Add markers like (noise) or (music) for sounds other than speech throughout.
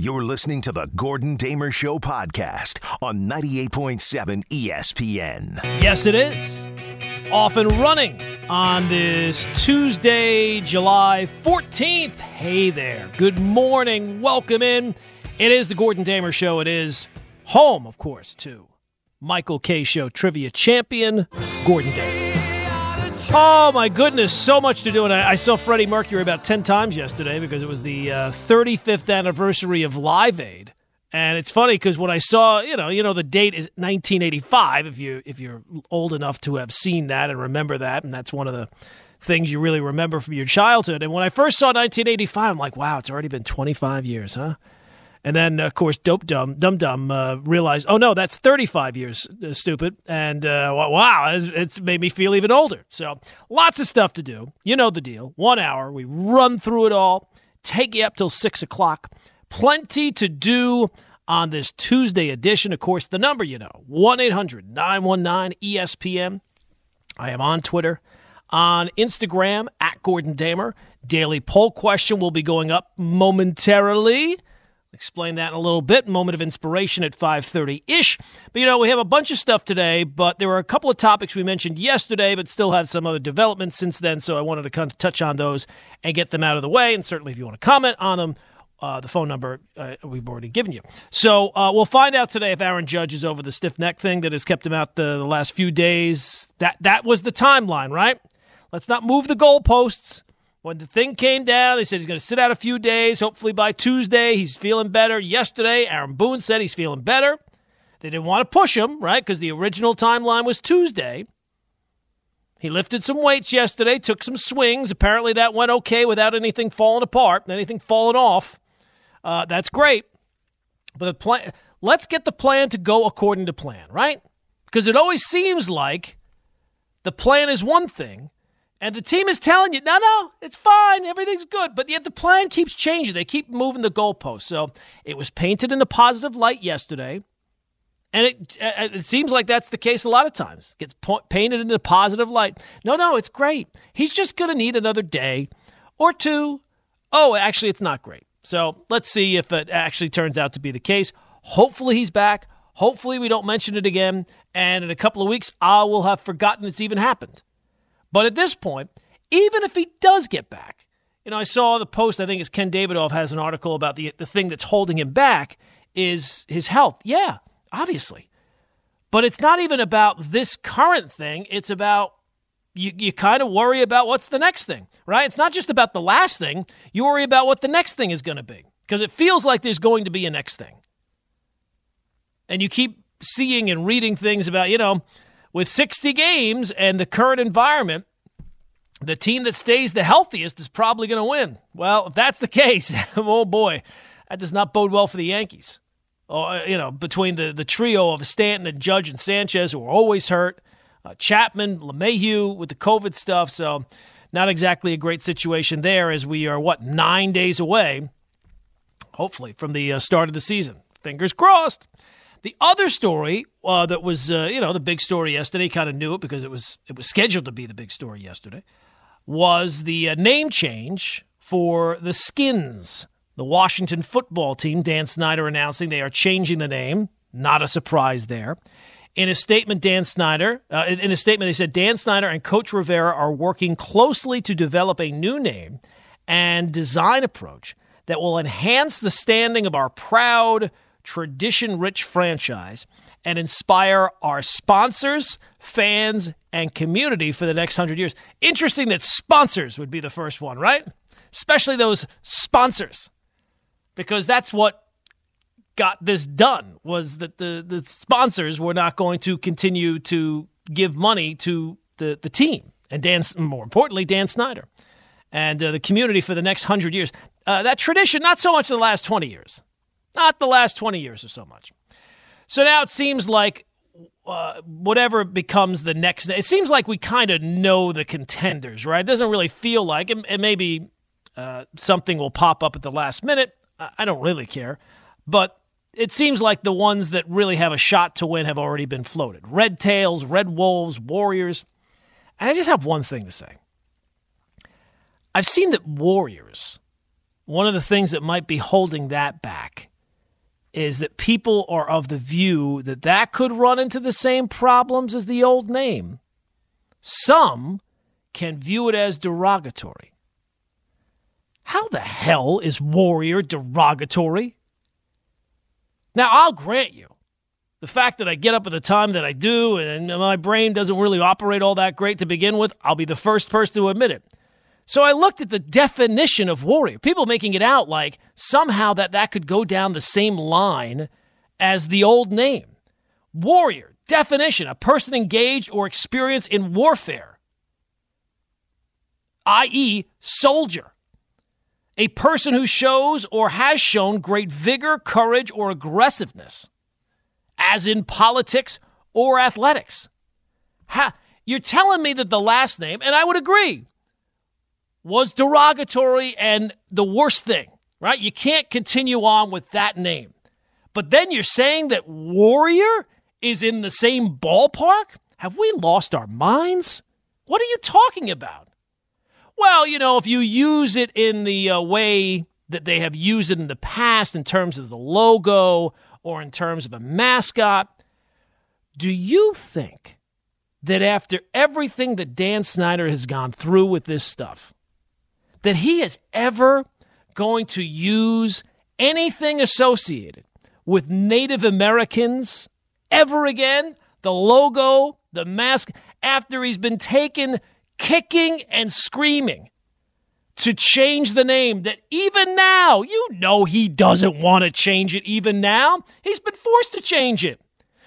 You're listening to the Gordon Damer Show podcast on 98.7 ESPN. Yes, it is. Off and running on this Tuesday, July 14th. Hey there. Good morning. Welcome in. It is the Gordon Damer Show. It is home, of course, to Michael Kay Show trivia champion, Gordon Damer. Oh my goodness, so much to do. And I, I, saw Freddie Mercury about 10 times yesterday because it was the uh, 35th anniversary of Live Aid. And it's funny because when I saw, you know, you know, the date is 1985. If you if you're old enough to have seen that and remember that, and that's one of the things you really remember from your childhood. And when I first saw 1985, I'm like, wow, it's already been 25 years, huh? And then, of course, Dope Dumb Dum Dum uh, realized, oh no, that's 35 years, uh, stupid. And uh, wow, it's, it's, made me feel even older. So lots of stuff to do. You know the deal. One hour, we run through it all, take you up till six o'clock. Plenty to do on this Tuesday edition. Of course, the number you know 1 800 919 ESPN. I am on Twitter, on Instagram at Gordon Damer. Daily poll question will be going up momentarily. Explain that in a little bit. Moment of inspiration at 5:30 ish. But you know, we have a bunch of stuff today, but there were a couple of topics we mentioned yesterday, but still have some other developments since then. So I wanted to kind of touch on those and get them out of the way. And certainly, if you want to comment on them, uh, the phone number uh, we've already given you. So uh, we'll find out today if Aaron Judge is over the stiff neck thing that has kept him out the, the last few days. That that was the timeline, right? Let's not move the goalposts. When the thing came down, they said he's going to sit out a few days. Hopefully by Tuesday, he's feeling better. Yesterday, Aaron Boone said he's feeling better. They didn't want to push him, right? Because the original timeline was Tuesday. He lifted some weights yesterday, took some swings. Apparently, that went okay without anything falling apart, anything falling off. Uh, that's great. But the plan, let's get the plan to go according to plan, right? Because it always seems like the plan is one thing, and the team is telling you, no, no, it's fine, everything's good. But yet the plan keeps changing. They keep moving the goalposts. So it was painted in a positive light yesterday. And it, uh, it seems like that's the case a lot of times. Gets painted in a positive light. No, no, it's great. He's just going to need another day or two. Oh, actually, it's not great. So let's see if it actually turns out to be the case. Hopefully, he's back. Hopefully, we don't mention it again. And in a couple of weeks, I will have forgotten it's even happened. But at this point, even if he does get back, you know, I saw the post, I think it's Ken Davidoff has an article about the, the thing that's holding him back is his health. Yeah, obviously. But it's not even about this current thing, it's about you, you kind of worry about what's the next thing, right? It's not just about the last thing, you worry about what the next thing is going to be because it feels like there's going to be a next thing. And you keep seeing and reading things about, you know, with 60 games and the current environment, the team that stays the healthiest is probably going to win. Well, if that's the case, (laughs) oh boy, that does not bode well for the Yankees. Oh, you know, between the, the trio of Stanton and Judge and Sanchez, who are always hurt, uh, Chapman, LeMahieu with the COVID stuff. So, not exactly a great situation there as we are, what, nine days away, hopefully, from the uh, start of the season. Fingers crossed. The other story uh, that was, uh, you know, the big story yesterday, kind of knew it because it was it was scheduled to be the big story yesterday, was the uh, name change for the Skins, the Washington football team. Dan Snyder announcing they are changing the name. Not a surprise there. In a statement, Dan Snyder, uh, in a statement, they said Dan Snyder and Coach Rivera are working closely to develop a new name and design approach that will enhance the standing of our proud tradition rich franchise and inspire our sponsors, fans, and community for the next hundred years. Interesting that sponsors would be the first one, right? Especially those sponsors, because that's what got this done was that the, the sponsors were not going to continue to give money to the, the team and Dan, more importantly, Dan Snyder and uh, the community for the next hundred years. Uh, that tradition, not so much in the last 20 years. Not the last 20 years or so much. So now it seems like uh, whatever becomes the next, it seems like we kind of know the contenders, right? It doesn't really feel like, and, and maybe uh, something will pop up at the last minute. I don't really care. But it seems like the ones that really have a shot to win have already been floated Red Tails, Red Wolves, Warriors. And I just have one thing to say I've seen that Warriors one of the things that might be holding that back is that people are of the view that that could run into the same problems as the old name. Some can view it as derogatory. How the hell is warrior derogatory? Now, I'll grant you, the fact that I get up at the time that I do and my brain doesn't really operate all that great to begin with, I'll be the first person to admit it. So I looked at the definition of warrior. People making it out like somehow that that could go down the same line as the old name. Warrior, definition, a person engaged or experienced in warfare, i.e., soldier. A person who shows or has shown great vigor, courage, or aggressiveness, as in politics or athletics. Ha, you're telling me that the last name, and I would agree, was derogatory and the worst thing, right? You can't continue on with that name. But then you're saying that Warrior is in the same ballpark? Have we lost our minds? What are you talking about? Well, you know, if you use it in the uh, way that they have used it in the past in terms of the logo or in terms of a mascot, do you think that after everything that Dan Snyder has gone through with this stuff, that he is ever going to use anything associated with Native Americans ever again. The logo, the mask, after he's been taken kicking and screaming to change the name that even now, you know, he doesn't want to change it even now. He's been forced to change it.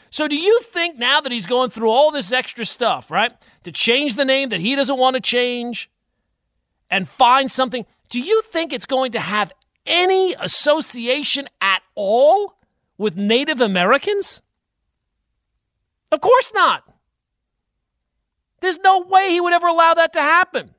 So, do you think now that he's going through all this extra stuff, right, to change the name that he doesn't want to change, and find something, do you think it's going to have any association at all with Native Americans? Of course not. There's no way he would ever allow that to happen.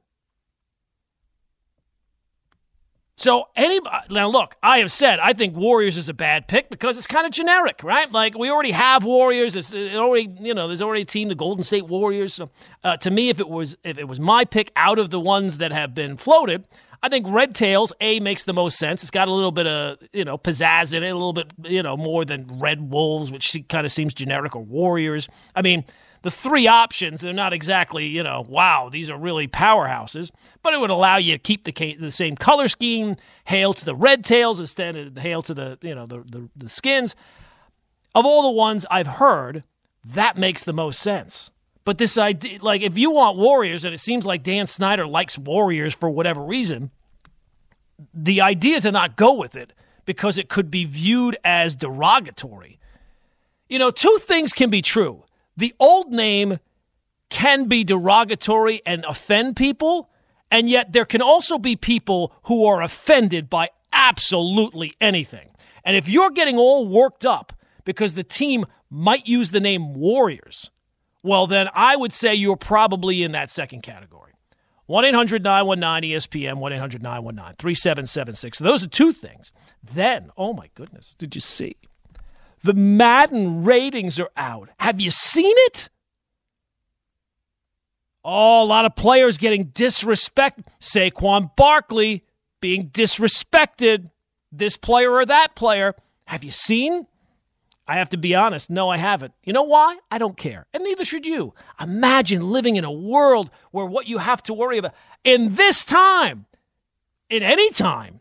So anybody now look, I have said I think Warriors is a bad pick because it's kind of generic, right? Like we already have Warriors. It's already you know there's already a team, the Golden State Warriors. So uh, to me, if it was if it was my pick out of the ones that have been floated, I think Red Tails A makes the most sense. It's got a little bit of you know pizzazz in it, a little bit you know more than Red Wolves, which kind of seems generic, or Warriors. I mean the three options, they're not exactly, you know, wow, these are really powerhouses, but it would allow you to keep the, the same color scheme, hail to the red tails instead of hail to the, you know, the, the, the skins. Of all the ones I've heard, that makes the most sense. But this idea, like, if you want Warriors, and it seems like Dan Snyder likes Warriors for whatever reason, the idea to not go with it because it could be viewed as derogatory. You know, two things can be true the old name can be derogatory and offend people, and yet there can also be people who are offended by absolutely anything. And if you're getting all worked up because the team might use the name Warriors, well, then I would say you're probably in that second category. 1 800 919 ESPN, 1 800 919 3776. So those are two things. Then, oh my goodness, did you see? The Madden ratings are out. Have you seen it? Oh, a lot of players getting disrespect. Saquon Barkley being disrespected. This player or that player. Have you seen? I have to be honest. No, I haven't. You know why? I don't care. And neither should you. Imagine living in a world where what you have to worry about in this time, in any time,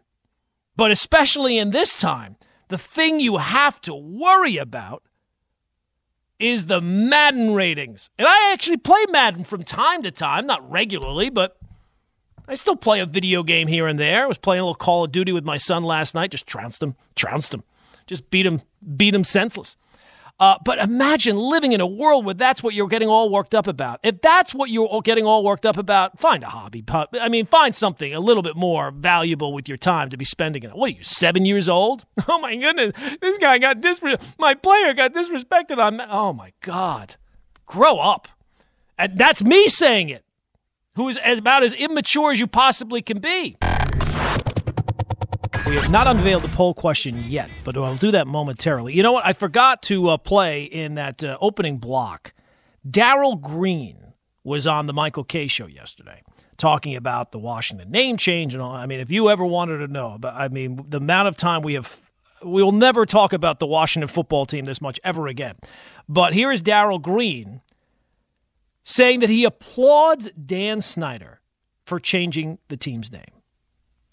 but especially in this time, the thing you have to worry about is the Madden ratings. And I actually play Madden from time to time, not regularly, but I still play a video game here and there. I was playing a little Call of Duty with my son last night, just trounced him, trounced him, just beat him, beat him senseless. Uh, but imagine living in a world where that's what you're getting all worked up about. If that's what you're getting all worked up about, find a hobby. I mean, find something a little bit more valuable with your time to be spending it. What are you, seven years old? (laughs) Oh my goodness, this guy got disrespected. My player got disrespected on. Oh my God, grow up. And that's me saying it, who is about as immature as you possibly can be. We have not unveiled the poll question yet, but I'll do that momentarily. You know what? I forgot to uh, play in that uh, opening block. Darrell Green was on the Michael Kay show yesterday talking about the Washington name change and all. I mean, if you ever wanted to know, but I mean, the amount of time we have, we will never talk about the Washington football team this much ever again. But here is Darrell Green saying that he applauds Dan Snyder for changing the team's name.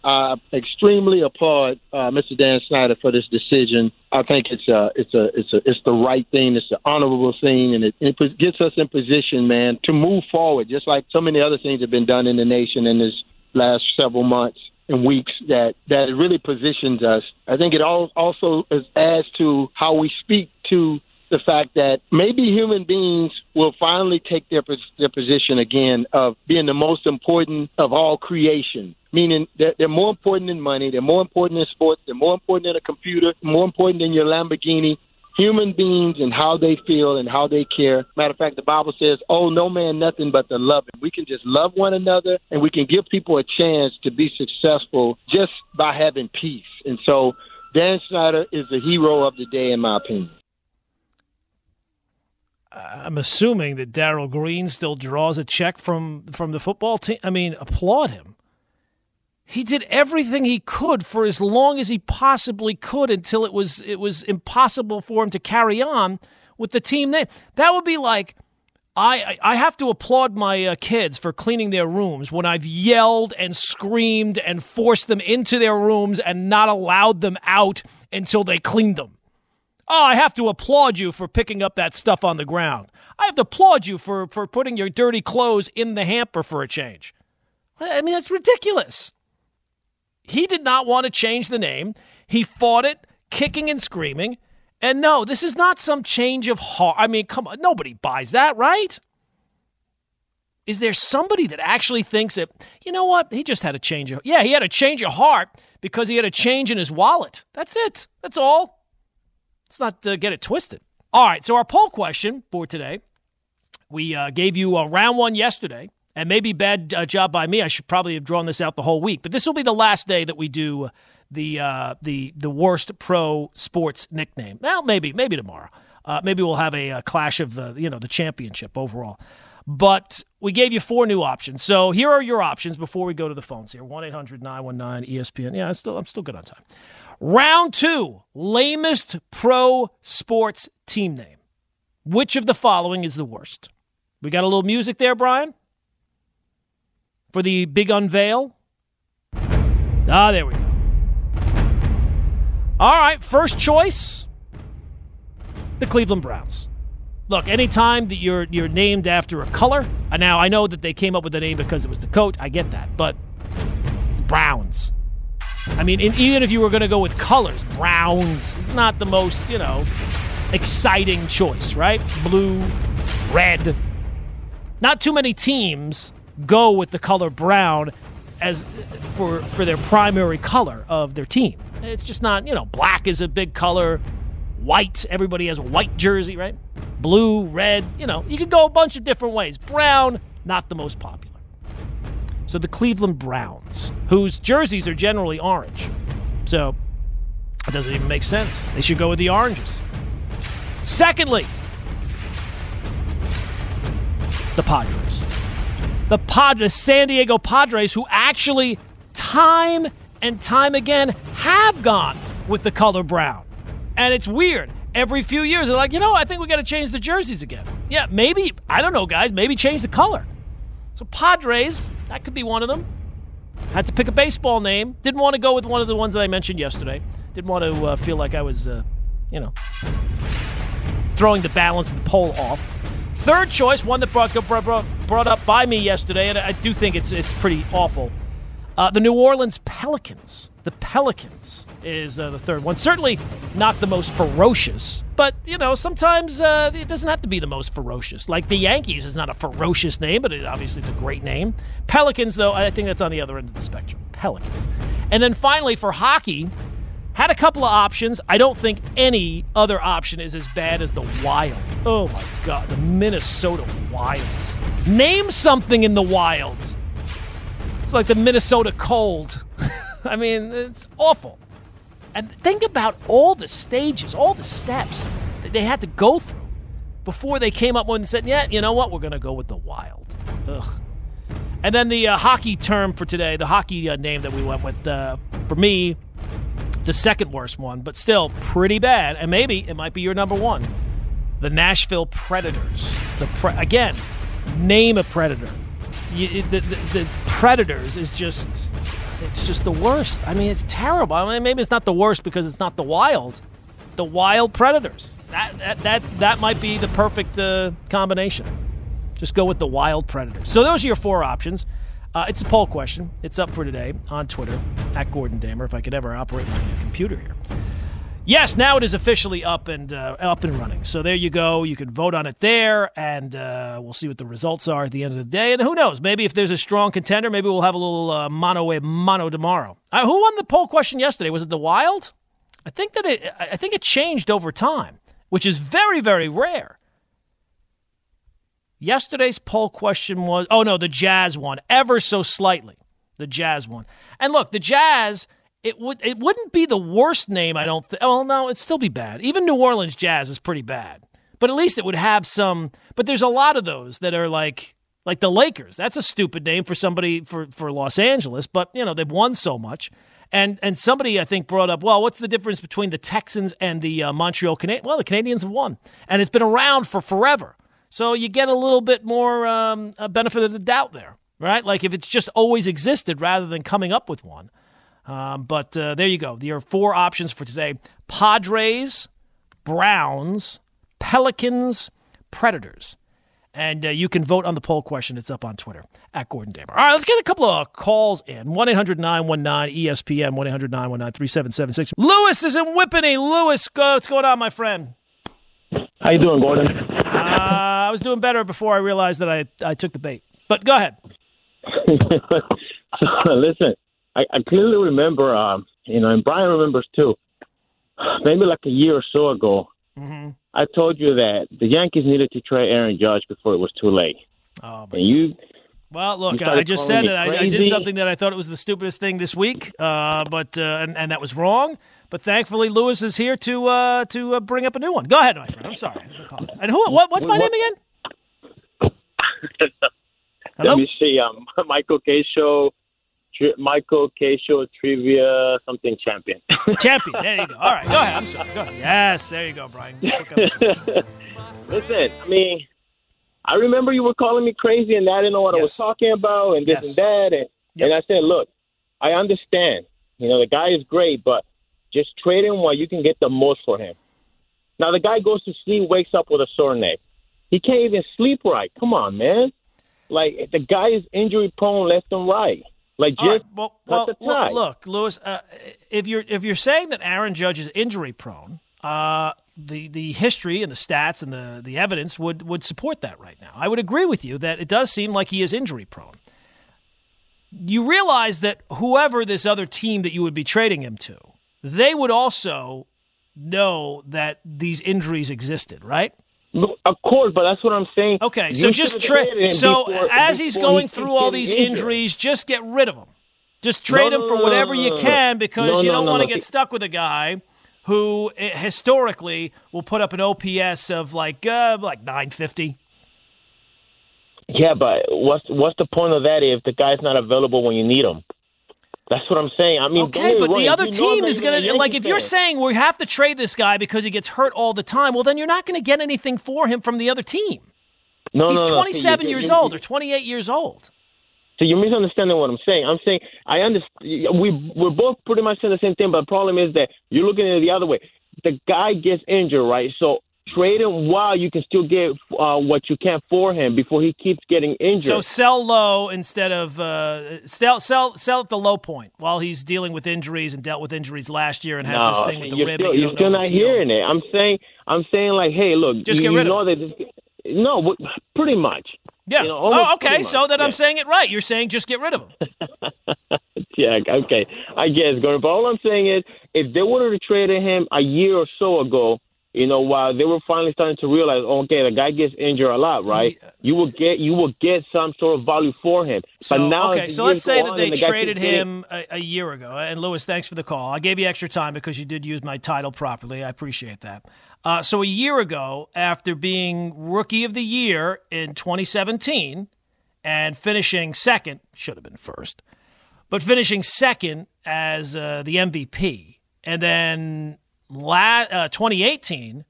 I extremely applaud uh, Mr. Dan Snyder for this decision. I think it's a, it's a, it's a, it's the right thing. It's the honorable thing, and it, it gets us in position, man, to move forward. Just like so many other things have been done in the nation in this last several months and weeks, that that it really positions us. I think it all also adds to how we speak to the fact that maybe human beings will finally take their their position again of being the most important of all creation. Meaning that they're more important than money, they're more important than sports, they're more important than a computer, more important than your Lamborghini. Human beings and how they feel and how they care. Matter of fact, the Bible says, "Oh, no man nothing but the loving." We can just love one another, and we can give people a chance to be successful just by having peace. And so, Dan Snyder is the hero of the day, in my opinion. I'm assuming that Darrell Green still draws a check from from the football team. I mean, applaud him. He did everything he could for as long as he possibly could until it was it was impossible for him to carry on with the team name. That would be like I I have to applaud my uh, kids for cleaning their rooms when I've yelled and screamed and forced them into their rooms and not allowed them out until they cleaned them. Oh, I have to applaud you for picking up that stuff on the ground. I have to applaud you for, for putting your dirty clothes in the hamper for a change. I mean, that's ridiculous. He did not want to change the name. He fought it, kicking and screaming. And no, this is not some change of heart. I mean, come on, nobody buys that, right? Is there somebody that actually thinks that, you know what, he just had a change of Yeah, he had a change of heart because he had a change in his wallet. That's it. That's all. Let's not uh, get it twisted. All right, so our poll question for today, we uh, gave you a round one yesterday, and maybe bad uh, job by me. I should probably have drawn this out the whole week, but this will be the last day that we do the uh, the the worst pro sports nickname. Well, maybe maybe tomorrow. Uh, maybe we'll have a, a clash of the you know the championship overall. But we gave you four new options. So here are your options before we go to the phones here 1 800 919 ESPN. Yeah, I'm still, I'm still good on time. Round two, lamest pro sports team name. Which of the following is the worst? We got a little music there, Brian? For the big unveil? Ah, there we go. All right, first choice the Cleveland Browns. Look, anytime that you're you're named after a color, now I know that they came up with the name because it was the coat. I get that, but Browns. I mean, even if you were going to go with colors, browns is not the most, you know, exciting choice, right? Blue, red. Not too many teams go with the color brown as for for their primary color of their team. It's just not, you know, black is a big color, white, everybody has a white jersey, right? Blue, red, you know, you could go a bunch of different ways. Brown, not the most popular. So the Cleveland Browns, whose jerseys are generally orange. So it doesn't even make sense. They should go with the oranges. Secondly, the Padres. The Padres, San Diego Padres, who actually time and time again have gone with the color brown. And it's weird. Every few years, they're like, you know, I think we got to change the jerseys again. Yeah, maybe, I don't know, guys, maybe change the color. So Padres, that could be one of them. Had to pick a baseball name. Didn't want to go with one of the ones that I mentioned yesterday. Didn't want to uh, feel like I was, uh, you know, throwing the balance of the poll off. Third choice, one that brought, brought, brought up by me yesterday, and I do think it's it's pretty awful. Uh, the New Orleans Pelicans. The Pelicans is uh, the third one. Certainly not the most ferocious, but you know sometimes uh, it doesn't have to be the most ferocious. Like the Yankees is not a ferocious name, but it, obviously it's a great name. Pelicans, though, I think that's on the other end of the spectrum. Pelicans, and then finally for hockey, had a couple of options. I don't think any other option is as bad as the Wild. Oh my God, the Minnesota Wild. Name something in the Wild. It's like the Minnesota Cold. (laughs) I mean, it's awful. And think about all the stages, all the steps that they had to go through before they came up with and said, yeah, you know what, we're going to go with the wild. Ugh. And then the uh, hockey term for today, the hockey uh, name that we went with, uh, for me, the second worst one, but still pretty bad. And maybe it might be your number one. The Nashville Predators. The pre- again, name a predator. You, the, the, the Predators is just it's just the worst. I mean, it's terrible. I mean, maybe it's not the worst because it's not the Wild. The Wild Predators. That that that, that might be the perfect uh, combination. Just go with the Wild Predators. So those are your four options. Uh, it's a poll question. It's up for today on Twitter at Gordon Damer. If I could ever operate my computer here. Yes, now it is officially up and uh, up and running. So there you go. You can vote on it there, and uh, we'll see what the results are at the end of the day. And who knows? Maybe if there's a strong contender, maybe we'll have a little uh, mono a mono tomorrow. Uh, who won the poll question yesterday? Was it the Wild? I think that it. I think it changed over time, which is very very rare. Yesterday's poll question was oh no, the Jazz won ever so slightly. The Jazz won. And look, the Jazz it would it wouldn't be the worst name, I don't think. Oh no, it'd still be bad. Even New Orleans Jazz is pretty bad. But at least it would have some but there's a lot of those that are like like the Lakers. That's a stupid name for somebody for for Los Angeles, but you know, they've won so much. And and somebody I think brought up, well, what's the difference between the Texans and the uh, Montreal Canadiens? Well, the Canadiens have won, and it's been around for forever. So you get a little bit more um, benefit of the doubt there, right? Like if it's just always existed rather than coming up with one. Um, but uh, there you go. There are four options for today Padres, Browns, Pelicans, Predators. And uh, you can vote on the poll question. It's up on Twitter at Gordon Damer. All right, let's get a couple of calls in. 1 800 919 ESPN, 1 800 919 3776. Lewis is in Whippany. Lewis, what's going on, my friend? How you doing, Gordon? Uh, I was doing better before I realized that I I took the bait. But go ahead. so, (laughs) listen, I, I clearly remember, um, you know, and Brian remembers too. (sighs) Maybe like a year or so ago, mm-hmm. I told you that the Yankees needed to trade Aaron Judge before it was too late. Oh, and you well, look, I just said that I, I, did something that I thought it was the stupidest thing this week, uh, but uh, and, and, that was wrong. But thankfully, Lewis is here to uh, to uh, bring up a new one. Go ahead, my friend. I'm sorry. And who? What, what's my what? name again? (laughs) Hello? Let me see. Um, (laughs) Michael Kay Show, tri- Michael Kay Show Trivia something champion. (laughs) champion. There you go. All right. Go ahead. I'm sorry. Go ahead. Yes. There you go, Brian. (laughs) Listen, I mean, I remember you were calling me crazy and I didn't know what yes. I was talking about and this yes. and that. And, yep. and I said, look, I understand. You know, the guy is great, but just trade him while you can get the most for him. Now the guy goes to sleep, wakes up with a sore neck. He can't even sleep right. Come on, man. Like the guy is injury prone left and right. Like just right, well, well, the tie. Look, Lewis, uh, if you're if you're saying that Aaron Judge is injury prone, uh, the the history and the stats and the the evidence would would support that right now. I would agree with you that it does seem like he is injury prone. You realize that whoever this other team that you would be trading him to, they would also know that these injuries existed, right? Of course, but that's what I'm saying. Okay, so just trade. So before, as he's going he through all these injured. injuries, just get rid of him. Just trade no, him for whatever you can because you don't want to get stuck with a guy who eh, historically will put up an OPS of like uh, like 950. Yeah, but what's what's the point of that if the guy's not available when you need him? That's what I'm saying. I mean, okay, but the other team is going to like if you're saying we have to trade this guy because he gets hurt all the time. Well, then you're not going to get anything for him from the other team. No, he's no, 27 no. years you, old or 28 years old. So you're misunderstanding what I'm saying. I'm saying I understand. We we're both pretty much saying the same thing, but the problem is that you're looking at it the other way. The guy gets injured, right? So trade him while you can still get uh, what you can for him before he keeps getting injured. So sell low instead of uh, sell sell sell at the low point while he's dealing with injuries and dealt with injuries last year and has no, this thing with the you're rib. Still, you you're still not hearing it. I'm saying I'm saying like, hey, look, just you, get rid you know of that. This, no, pretty much. Yeah. You know, oh, okay. So that yeah. I'm saying it right. You're saying just get rid of him. (laughs) yeah. Okay. I guess. But all I'm saying is, if they would have traded him a year or so ago, you know, while they were finally starting to realize, okay, the guy gets injured a lot, right? You will get you will get some sort of value for him. So, but now, okay, so let's say that they the traded him a, a, year ago. And Lewis, thanks for the call. I gave you extra time because you did use my title properly. I appreciate that. Uh, so a year ago, after being rookie of the year in 2017 and finishing second, should have been first, but finishing second as uh, the MVP. And then la- uh, 2018,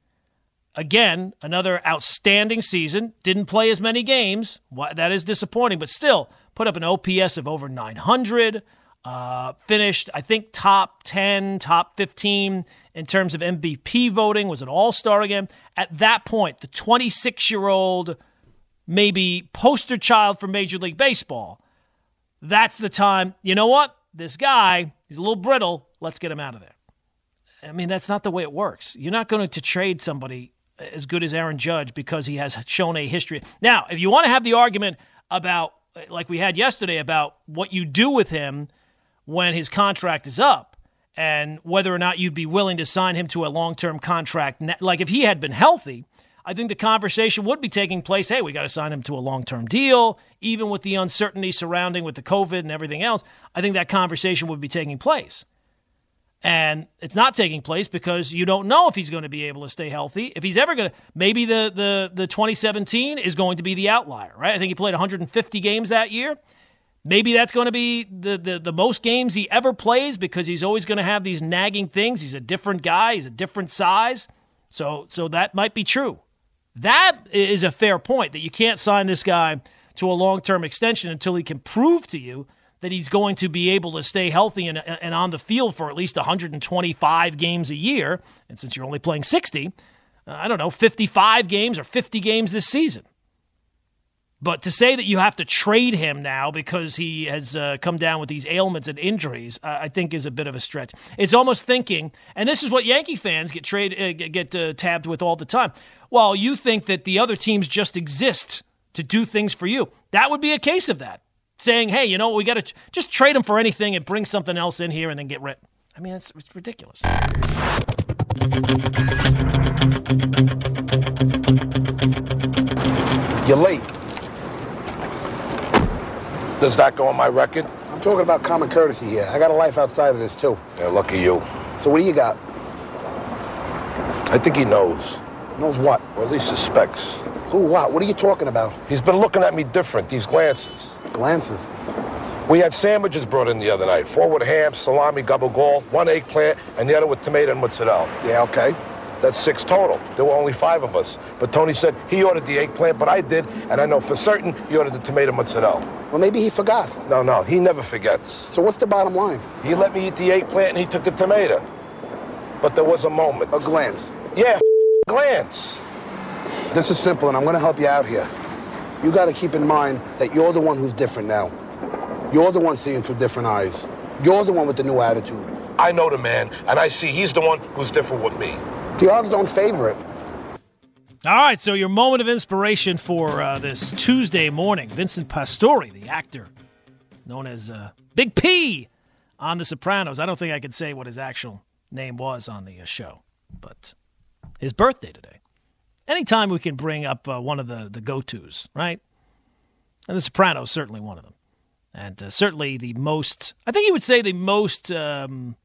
again, another outstanding season. Didn't play as many games. That is disappointing, but still put up an OPS of over 900. Uh, finished, I think, top 10, top 15 in terms of MVP voting, was an all star again. At that point, the 26 year old, maybe poster child for Major League Baseball, that's the time. You know what? This guy, he's a little brittle. Let's get him out of there. I mean, that's not the way it works. You're not going to trade somebody as good as Aaron Judge because he has shown a history. Now, if you want to have the argument about, like we had yesterday, about what you do with him when his contract is up and whether or not you'd be willing to sign him to a long term contract, like if he had been healthy, I think the conversation would be taking place. Hey, we got to sign him to a long term deal, even with the uncertainty surrounding with the COVID and everything else. I think that conversation would be taking place. And it's not taking place because you don't know if he's going to be able to stay healthy. If he's ever going to, maybe the, the, the 2017 is going to be the outlier, right? I think he played 150 games that year. Maybe that's going to be the, the, the most games he ever plays because he's always going to have these nagging things. He's a different guy, he's a different size. So, so that might be true. That is a fair point that you can't sign this guy to a long term extension until he can prove to you that he's going to be able to stay healthy and, and on the field for at least 125 games a year. And since you're only playing 60, uh, I don't know, 55 games or 50 games this season. But to say that you have to trade him now because he has uh, come down with these ailments and injuries, uh, I think is a bit of a stretch. It's almost thinking, and this is what Yankee fans get trade uh, get uh, tabbed with all the time. Well, you think that the other teams just exist to do things for you. That would be a case of that. Saying, hey, you know, what, we got to just trade him for anything and bring something else in here and then get rid. I mean, it's, it's ridiculous. You're late. Does that go on my record? I'm talking about common courtesy here. I got a life outside of this, too. Yeah, lucky you. So what do you got? I think he knows. Knows what? Or at least suspects. Who, what? What are you talking about? He's been looking at me different, these glances. Glances? We had sandwiches brought in the other night. Four with ham, salami, gall, one eggplant, and the other with tomato and mozzarella. Yeah, okay. That's six total. There were only five of us. But Tony said he ordered the eggplant, but I did, and I know for certain he ordered the tomato mozzarella. Well, maybe he forgot. No, no, he never forgets. So what's the bottom line? He let me eat the eggplant and he took the tomato. But there was a moment. A glance. Yeah, glance. This is simple, and I'm going to help you out here. You got to keep in mind that you're the one who's different now. You're the one seeing through different eyes. You're the one with the new attitude. I know the man, and I see he's the one who's different with me. The odds don't favor it. All right, so your moment of inspiration for uh, this Tuesday morning. Vincent Pastore, the actor known as uh, Big P on The Sopranos. I don't think I could say what his actual name was on the uh, show, but his birthday today. Anytime we can bring up uh, one of the, the go tos, right? And The Sopranos, certainly one of them. And uh, certainly the most, I think you would say the most um,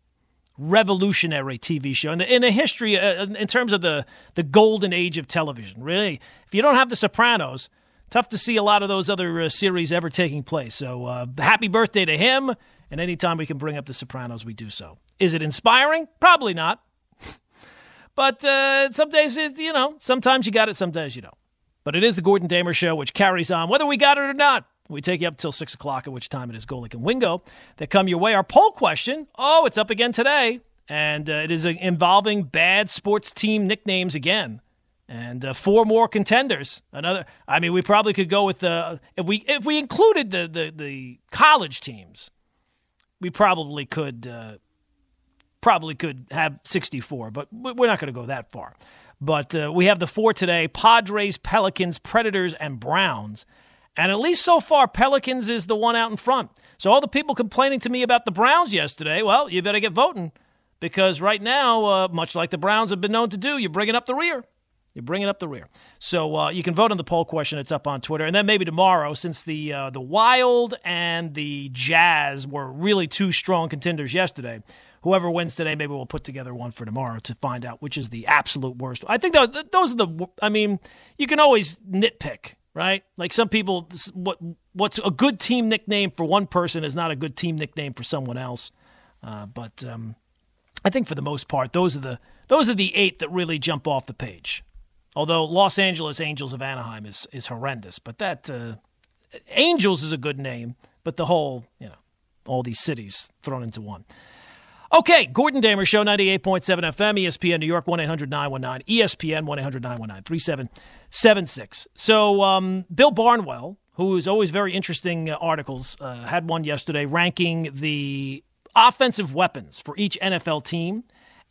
revolutionary TV show in the, in the history, uh, in terms of the, the golden age of television. Really, if you don't have The Sopranos, tough to see a lot of those other uh, series ever taking place. So uh, happy birthday to him. And anytime we can bring up The Sopranos, we do so. Is it inspiring? Probably not. But uh, some days, you know, sometimes you got it, sometimes you don't. But it is the Gordon Damer Show, which carries on, whether we got it or not. We take you up till 6 o'clock, at which time it is Golic and Wingo that come your way. Our poll question, oh, it's up again today. And uh, it is uh, involving bad sports team nicknames again. And uh, four more contenders. Another. I mean, we probably could go with the if we if we included the the, the college teams, we probably could uh, probably could have sixty four. But we're not going to go that far. But uh, we have the four today: Padres, Pelicans, Predators, and Browns. And at least so far, Pelicans is the one out in front. So all the people complaining to me about the Browns yesterday, well, you better get voting because right now, uh, much like the Browns have been known to do, you're bringing up the rear. You're bringing up the rear. So uh, you can vote on the poll question. It's up on Twitter, and then maybe tomorrow, since the uh, the Wild and the Jazz were really two strong contenders yesterday. Whoever wins today, maybe we'll put together one for tomorrow to find out which is the absolute worst. I think those are the. I mean, you can always nitpick right? Like some people, what what's a good team nickname for one person is not a good team nickname for someone else. Uh, but um, I think for the most part, those are the those are the eight that really jump off the page. Although Los Angeles Angels of Anaheim is is horrendous, but that uh, Angels is a good name. But the whole, you know, all these cities thrown into one. Okay, Gordon Damer Show, 98.7 FM, ESPN New York, 1 800 919, ESPN, 1 800 919 3776. So, um, Bill Barnwell, who is always very interesting uh, articles, uh, had one yesterday ranking the offensive weapons for each NFL team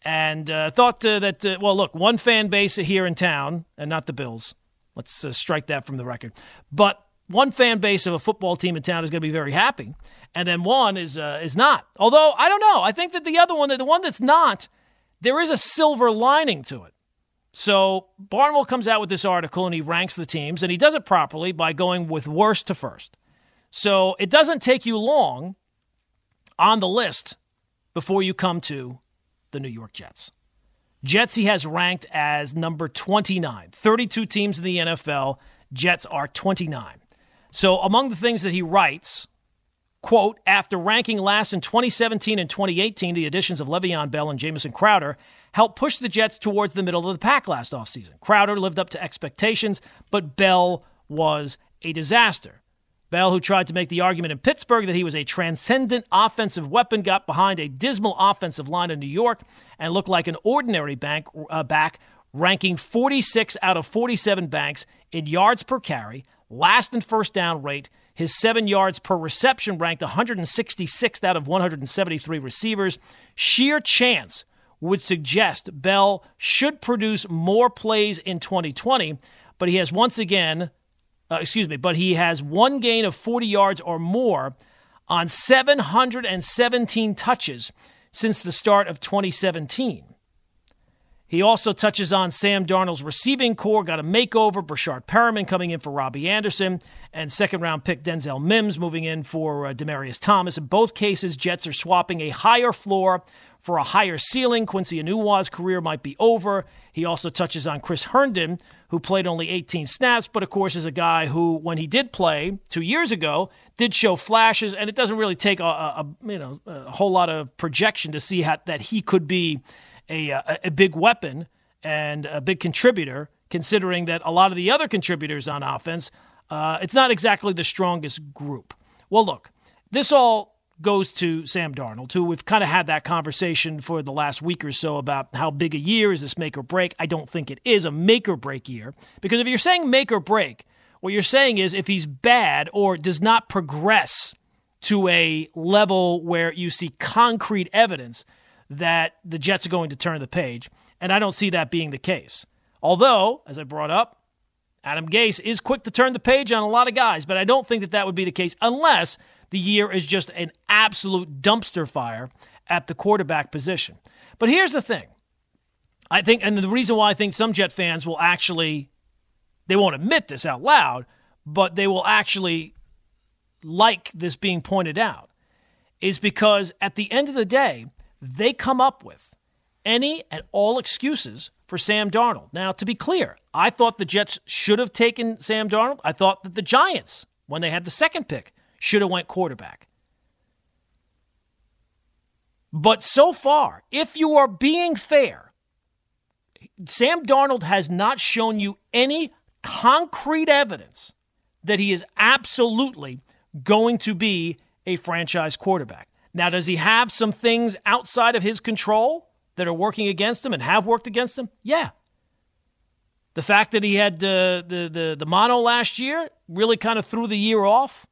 and uh, thought uh, that, uh, well, look, one fan base here in town, and not the Bills. Let's uh, strike that from the record. But one fan base of a football team in town is going to be very happy and then one is uh, is not. Although I don't know, I think that the other one, the one that's not, there is a silver lining to it. So Barnwell comes out with this article and he ranks the teams, and he does it properly by going with worst to first. So it doesn't take you long on the list before you come to the New York Jets. Jets he has ranked as number 29. 32 teams in the NFL, Jets are 29. So among the things that he writes Quote, after ranking last in 2017 and 2018, the additions of Le'Veon Bell and Jamison Crowder helped push the Jets towards the middle of the pack last offseason. Crowder lived up to expectations, but Bell was a disaster. Bell, who tried to make the argument in Pittsburgh that he was a transcendent offensive weapon, got behind a dismal offensive line in New York and looked like an ordinary bank, uh, back, ranking 46 out of 47 banks in yards per carry, last in first down rate, his seven yards per reception ranked 166th out of 173 receivers. Sheer chance would suggest Bell should produce more plays in 2020, but he has once again, uh, excuse me, but he has one gain of 40 yards or more on 717 touches since the start of 2017. He also touches on Sam Darnold's receiving corps, got a makeover. Breshad Perriman coming in for Robby Anderson, and second round pick Denzel Mims moving in for uh, Demaryius Thomas. In both cases, Jets are swapping a higher floor for a higher ceiling. Quincy Enunwa's career might be over. He also touches on Chris Herndon, who played only 18 snaps, but of course is a guy who, when he did play two years ago, did show flashes, and it doesn't really take a, a you know a whole lot of projection to see how, that he could be a, a, a big weapon and a big contributor, considering that a lot of the other contributors on offense, uh, it's not exactly the strongest group. Well, look, this all goes to Sam Darnold, who we've kind of had that conversation for the last week or so about how big a year is this make or break. I don't think it is a make or break year because if you're saying make or break, what you're saying is if he's bad or does not progress to a level where you see concrete evidence that the Jets are going to turn the page, and I don't see that being the case. Although, as I brought up, Adam Gase is quick to turn the page on a lot of guys, but I don't think that that would be the case unless the year is just an absolute dumpster fire at the quarterback position. But here's the thing. I think, and the reason why I think some Jet fans will actually, they won't admit this out loud, but they will actually like this being pointed out, is because at the end of the day, they come up with any and all excuses for Sam Darnold. Now, to be clear, I thought the Jets should have taken Sam Darnold. I thought that the Giants, when they had the second pick, should have went quarterback. But so far, if you are being fair, Sam Darnold has not shown you any concrete evidence that he is absolutely going to be a franchise quarterback. Now, does he have some things outside of his control that are working against him and have worked against him? Yeah. The fact that he had uh, the, the, the mono last year really kind of threw the year off,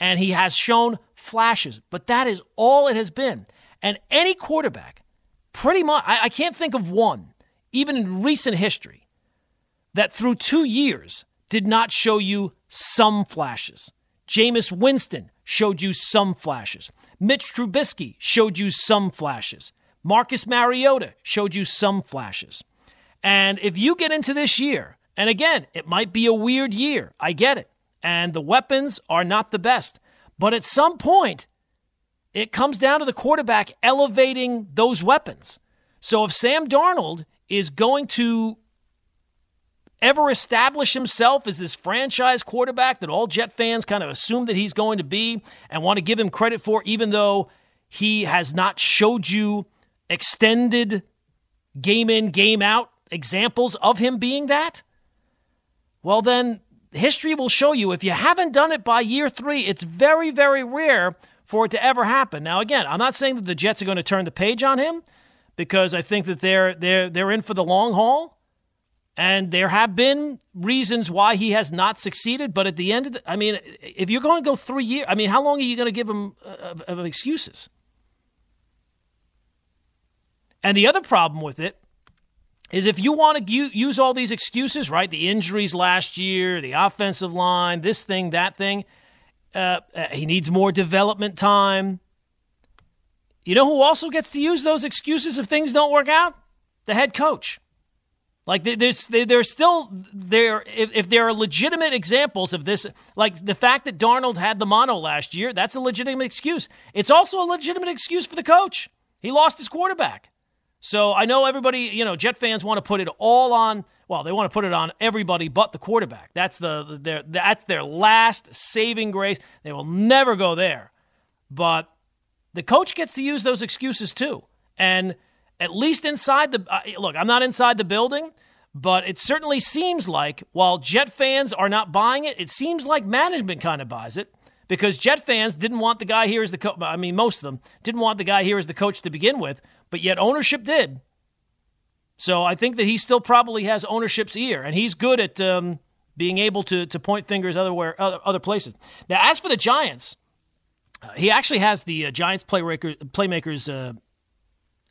and he has shown flashes, but that is all it has been. And any quarterback, pretty much, I, I can't think of one, even in recent history, that through two years did not show you some flashes. Jameis Winston showed you some flashes. Mitch Trubisky showed you some flashes. Marcus Mariota showed you some flashes. And if you get into this year, and again, it might be a weird year, I get it, and the weapons are not the best, but at some point, it comes down to the quarterback elevating those weapons. So if Sam Darnold is going to ever establish himself as this franchise quarterback that all Jet fans kind of assume that he's going to be and want to give him credit for, even though he has not showed you extended game in, game out examples of him being that? Well, then history will show you if you haven't done it by year three, it's very, very rare for it to ever happen. Now, again, I'm not saying that the Jets are going to turn the page on him because I think that they're they're they're in for the long haul. And there have been reasons why he has not succeeded, but at the end of the, I mean, if you're going to go three years, I mean, how long are you going to give him uh, of excuses? And the other problem with it is if you want to use all these excuses, right? The injuries last year, the offensive line, this thing, that thing. Uh, uh, he needs more development time. You know who also gets to use those excuses if things don't work out? The head coach. Like there's there's still there if, if there are legitimate examples of this, like the fact that Darnold had the mono last year, that's a legitimate excuse. It's also a legitimate excuse for the coach. He lost his quarterback. So I know everybody, you know, Jet fans want to put it all on. Well, they want to put it on everybody but the quarterback. That's the their that's their last saving grace. They will never go there. But the coach gets to use those excuses too. And at least inside the uh, look, I'm not inside the building, but it certainly seems like while Jet fans are not buying it, it seems like management kind of buys it because Jet fans didn't want the guy here as the coach. I mean, most of them didn't want the guy here as the coach to begin with but yet ownership did. So I think that he still probably has ownership's ear, and he's good at um, being able to to point fingers other other, other places. Now, as for the Giants, uh, he actually has the uh, Giants playmaker, playmakers uh,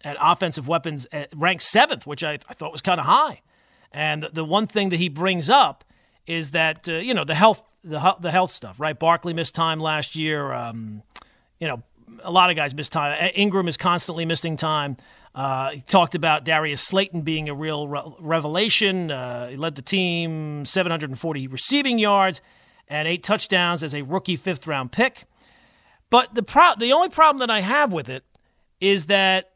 at offensive weapons at ranked seventh, which I, I thought was kind of high. And the, one thing that he brings up is that uh, you know the health the the health stuff, right? Barkley missed time last year. Um, you know, a lot of guys miss time. Engram is constantly missing time. Uh, he talked about Darius Slayton being a real re- revelation. Uh, he led the team 740 receiving yards and eight touchdowns as a rookie fifth round pick. But the pro- the only problem that I have with it is that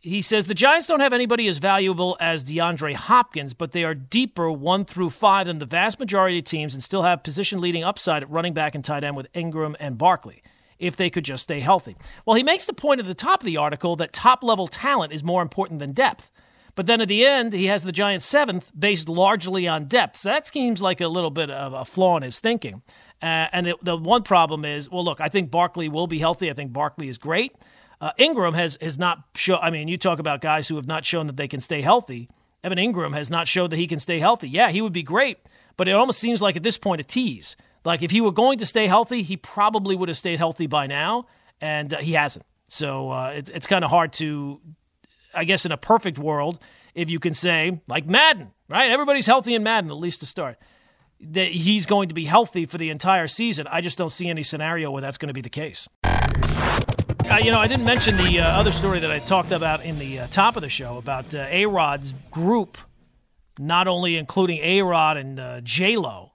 he says the Giants don't have anybody as valuable as DeAndre Hopkins, but they are deeper one through five than the vast majority of teams and still have position leading upside at running back and tight end with Engram and Barkley if they could just stay healthy. Well, he makes the point at the top of the article that top level talent is more important than depth. But then at the end, he has the Giants seventh based largely on depth. So that seems like a little bit of a flaw in his thinking. Uh, and the, the, one problem is, well, look, I think Barkley will be healthy. I think Barkley is great. Uh, Engram has has not shown. I mean, you talk about guys who have not shown that they can stay healthy. Evan Engram has not showed that he can stay healthy. Yeah, he would be great, but it almost seems like at this point a tease. Like if he were going to stay healthy, he probably would have stayed healthy by now, and uh, he hasn't. So uh, it's it's kind of hard to, I guess, in a perfect world, if you can say like Madden, right? Everybody's healthy in Madden at least to start. That he's going to be healthy for the entire season. I just don't see any scenario where that's going to be the case. Uh, you know, I didn't mention the uh, other story that I talked about in the uh, top of the show about uh, A Rod's group, not only including A Rod and uh, J Lo,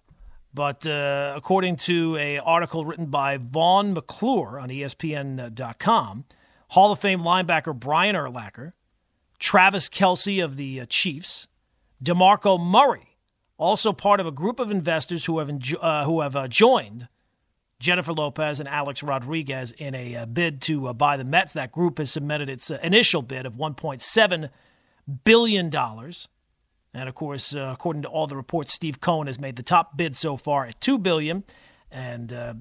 but uh, according to a article written by Vaughn McClure on ESPN.com, Hall of Fame linebacker Brian Urlacher, Travis Kelce of the uh, Chiefs, DeMarco Murray, also part of a group of investors who have, enjo- uh, who have uh, joined Jennifer Lopez and Alex Rodriguez in a uh, bid to uh, buy the Mets. That group has submitted its initial bid of $1.7 billion. And of course, uh, according to all the reports, Steve Cohen has made the top bid so far at 2 billion. And uh,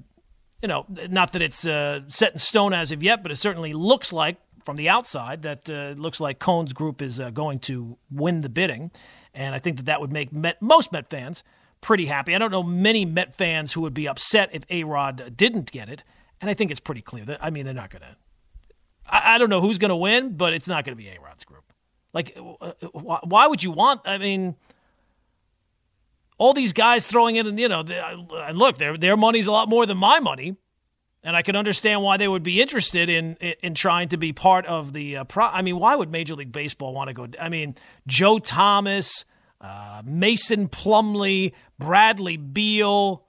you know, not that it's uh, set in stone as of yet, but it certainly looks like from the outside that uh, it looks like Cohen's group is uh, going to win the bidding. And I think that that would make Met, most Met fans pretty happy. I don't know many Met fans who would be upset if A Rod didn't get it. And I think it's pretty clear that I mean they're not going to. I, don't know who's going to win, but it's not going to be A Rod's group. Like, uh, uh, why would you want? I mean, all these guys throwing in, you know, and look, their their money's a lot more than my money, and I can understand why they would be interested in in, in trying to be part of the. Uh, pro- I mean, why would Major League Baseball want to go? I mean, Joe Thomas, uh, Mason Plumlee, Bradley Beal.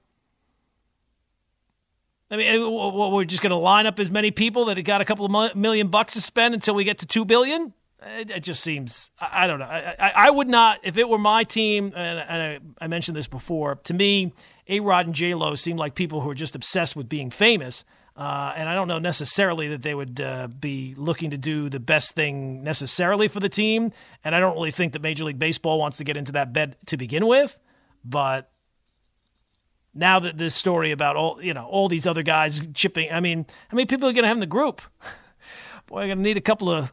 I mean, uh, we're just going to line up as many people that have got a couple of million bucks to spend until we get to two billion. It, just seems I, don't know. I, I, would not if it were my team. And, and I, mentioned this before. To me, A Rod and J Lo seem like people who are just obsessed with being famous. Uh, and I don't know necessarily that they would uh, be looking to do the best thing necessarily for the team. And I don't really think that Major League Baseball wants to get into that bed to begin with. But now that this story about all you know all these other guys chipping, I mean, how many people are going to have in the group? (laughs) Boy, I'm going to need a couple of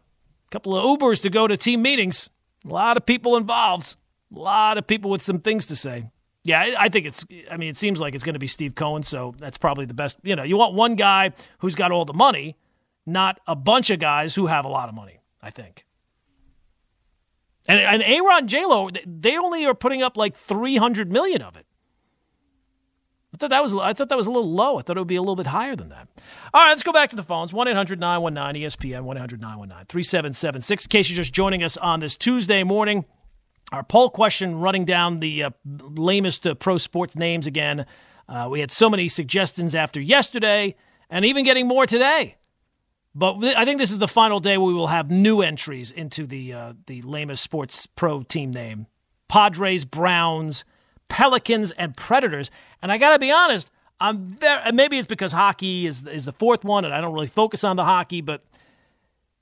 couple of Ubers to go to team meetings. A lot of people involved. A lot of people with some things to say. Yeah, I think it's. I mean, it seems like it's going to be Steve Cohen, so that's probably the best. You know, you want one guy who's got all the money, not a bunch of guys who have a lot of money. I think. And and Aaron J Lo, they only are putting up like three hundred million of it. I thought that was I thought that was a little low. I thought it would be a little bit higher than that. All right, let's go back to the phones. 1-800-919-ESPN, 1-800-919-3776. In case you're just joining us on this Tuesday morning, our poll question running down the uh, lamest uh, pro sports names again. Uh, we had so many suggestions after yesterday and even getting more today. But I think this is the final day where we will have new entries into the uh, the lamest sports pro team name. Padres, Browns, Pelicans, and Predators. And I got to be honest, I'm very, maybe it's because hockey is is the fourth one, and I don't really focus on the hockey, but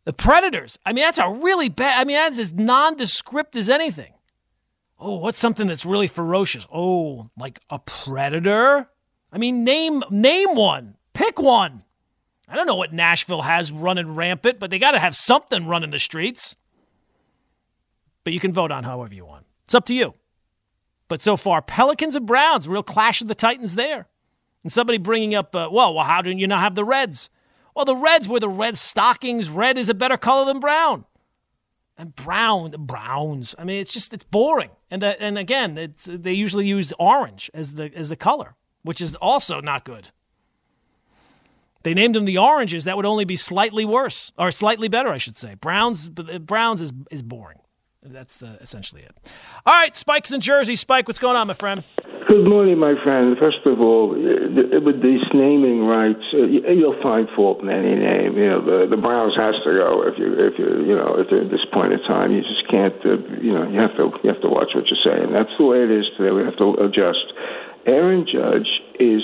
the Predators. I mean, that's a really bad. I mean, that's as nondescript as anything. Oh, what's something that's really ferocious? Oh, like a predator? I mean, name name one. Pick one. I don't know what Nashville has running rampant, but they got to have something running the streets. But you can vote on however you want. It's up to you. But so far, Pelicans and Browns, real clash of the Titans there. And somebody bringing up, uh, well, well, how do you not have the Reds? Well, the Reds were the Red Stockings. Red is a better color than brown. And brown, browns. I mean, it's just it's boring. And the, and again, they usually use orange as the as the color, which is also not good. They named them the oranges. That would only be slightly worse or slightly better, I should say. Browns, Browns is is boring. That's the essentially it. All right, Spike's in Jersey. Spike, what's going on, my friend? Good morning, my friend. First of all, with these naming rights, uh, you'll find fault in any name. You know, the the Browns has to go if you if you you know if at this point in time you just can't. Uh, you know, you have to you have to watch what you're saying. That's the way it is today. We have to adjust. Aaron Judge is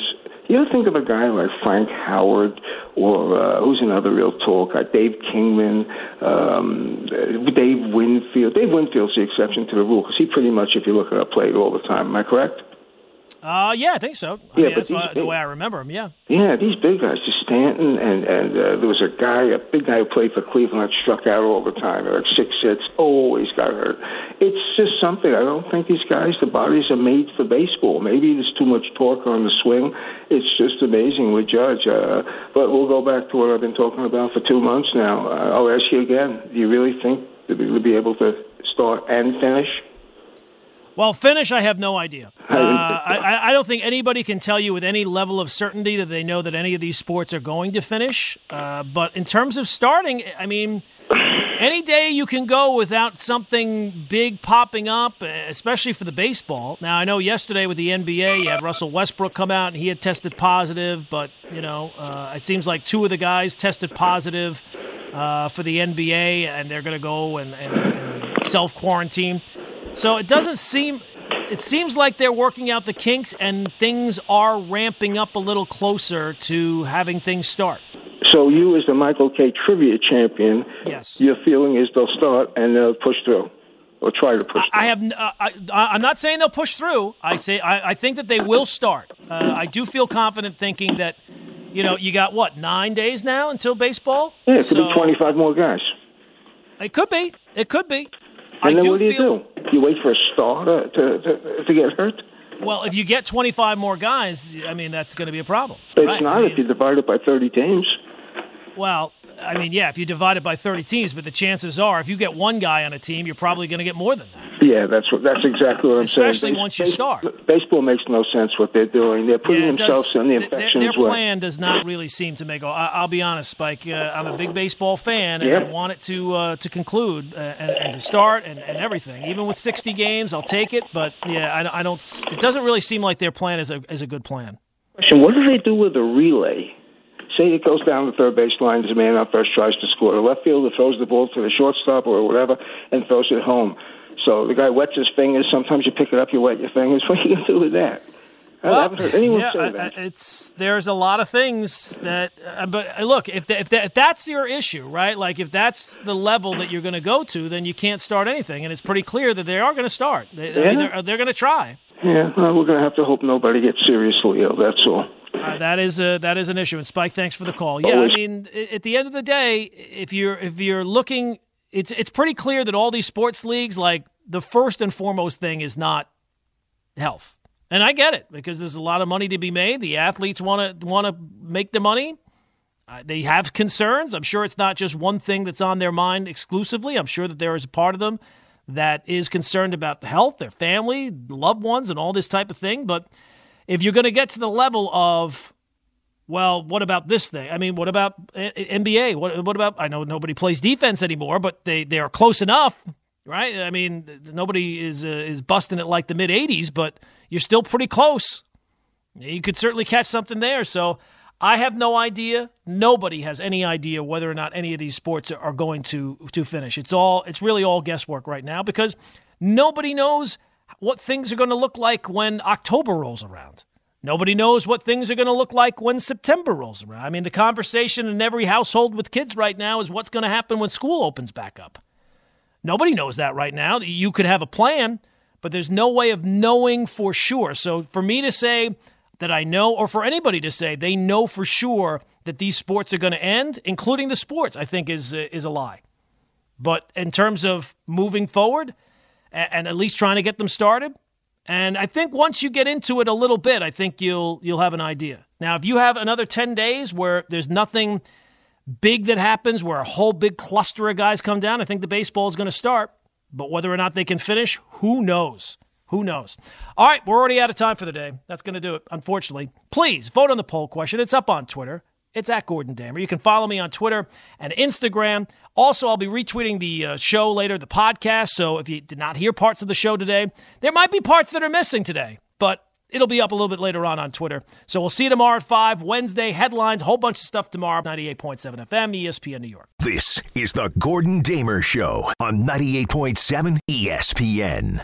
you ever think of a guy like Frank Howard or uh, who's another real talk guy, Dave Kingman, um, Dave Winfield? Dave Winfield's the exception to the rule because he pretty much, if you look at a plate all the time. Am I correct? Uh, yeah, I think so. I yeah, mean, that's big, the way I remember him. Yeah. Yeah, these big guys, just Stanton, and and uh, there was a guy, a big guy who played for Cleveland, that struck out all the time, like six hits, always got hurt. It's just something. I don't think these guys, the bodies are made for baseball. Maybe there's too much torque on the swing. It's just amazing with Judge. Uh, but we'll go back to what I've been talking about for two months now. Uh, I'll ask you again. Do you really think that we'll be able to start and finish? Well, finish, I have no idea. (laughs) Uh, I, I, don't think anybody can tell you with any level of certainty that they know that any of these sports are going to finish. Uh, but in terms of starting, I mean, any day you can go without something big popping up, especially for the baseball. Now, I know yesterday with the NBA, you had Russell Westbrook come out and he had tested positive, but, you know, uh, it seems like two of the guys tested positive uh, for the NBA, and they're going to go and, and, and self quarantine. So it doesn't seem. It seems like they're working out the kinks, and things are ramping up a little closer to having things start. So you, as the Michael Kay trivia champion, yes, your feeling is they'll start and they'll push through, or try to push. I, I have. Uh, I, am not saying they'll push through. I say I, I think that they will start. Uh, I do feel confident thinking that, you know, you got what nine days now until baseball. Yeah, it could so, be 25 more guys. It could be. It could be. And I then what do you feel, do? You wait for a star to, to, to, to get hurt? Well, if you get 25 more guys, I mean, that's going to be a problem. It's right? not I mean, if you divide it by 30 teams. Well, I mean, yeah, if you divide it by 30 teams, but the chances are if you get one guy on a team, you're probably going to get more than that. Yeah, that's what, that's exactly what I'm Especially saying. Especially once you start. Baseball makes no sense what they're doing. They're putting yeah, themselves in the infections. Their, their plan does not really seem to make. I, will be honest, Spike. Uh, I'm a big baseball fan, and yeah. I want it to uh, to conclude uh, and, and, to start and, and, everything. Even with 60 games, I'll take it. But yeah, I, I don't. It doesn't really seem like their plan is a is a good plan. Question: What do they do with a relay? Say it goes down the third base baseline, the man on first tries to score. The left fielder throws the ball to the shortstop or whatever and throws it home. So the guy wets his fingers. Sometimes you pick it up, you wet your fingers. (laughs) What are you gonna do with that? Well, I haven't heard anyone yeah, say that. It's there's a lot of things that, uh, but uh, look, if the, if, the, if that's your issue, right? Like if that's the level that you're going to go to, then you can't start anything, and it's pretty clear that they are going to start. They, yeah. I mean, they're, they're going to try. Yeah, well, we're going to have to hope nobody gets seriously ill. That's all. Uh, that is a that is an issue. And Spike, thanks for the call. Yeah. I mean, at the end of the day, if you're if you're looking, it's it's pretty clear that all these sports leagues, like the first and foremost thing, is not health. And I get it because there's a lot of money to be made. The athletes want to want to make the money. Uh, they have concerns. I'm sure it's not just one thing that's on their mind exclusively. I'm sure that there is a part of them that is concerned about the health, their family, loved ones, and all this type of thing. But if you're going to get to the level of, well, what about this thing? I mean, what about NBA? What, what about? I know nobody plays defense anymore, but they they are close enough, right? I mean, nobody is uh, is busting it like the mid '80s, but you're still pretty close. You could certainly catch something there. So I have no idea. Nobody has any idea whether or not any of these sports are going to to finish. It's all it's really all guesswork right now because nobody knows what things are going to look like when October rolls around. Nobody knows what things are going to look like when September rolls around. I mean, the conversation in every household with kids right now is what's going to happen when school opens back up. Nobody knows that right now. You could have a plan, but there's no way of knowing for sure. So for me to say that I know, or for anybody to say they know for sure that these sports are going to end, including the sports, I think is is a lie. But in terms of moving forward and, and at least trying to get them started, and I think once you get into it a little bit, I think you'll you'll have an idea. Now, if you have another 10 days where there's nothing big that happens, where a whole big cluster of guys come down, I think the baseball is going to start. But whether or not they can finish, who knows? Who knows? All right, we're already out of time for the day. That's going to do it, unfortunately. Please vote on the poll question. It's up on Twitter. It's at Gordon Damer. You can follow me on Twitter and Instagram. Also, I'll be retweeting the uh, show later, the podcast. So if you did not hear parts of the show today, there might be parts that are missing today, but it'll be up a little bit later on on Twitter. So we'll see you tomorrow at 5, Wednesday, headlines, whole bunch of stuff tomorrow, 98.7 FM, ESPN New York. This is the Gordon Damer Show on 98.7 ESPN.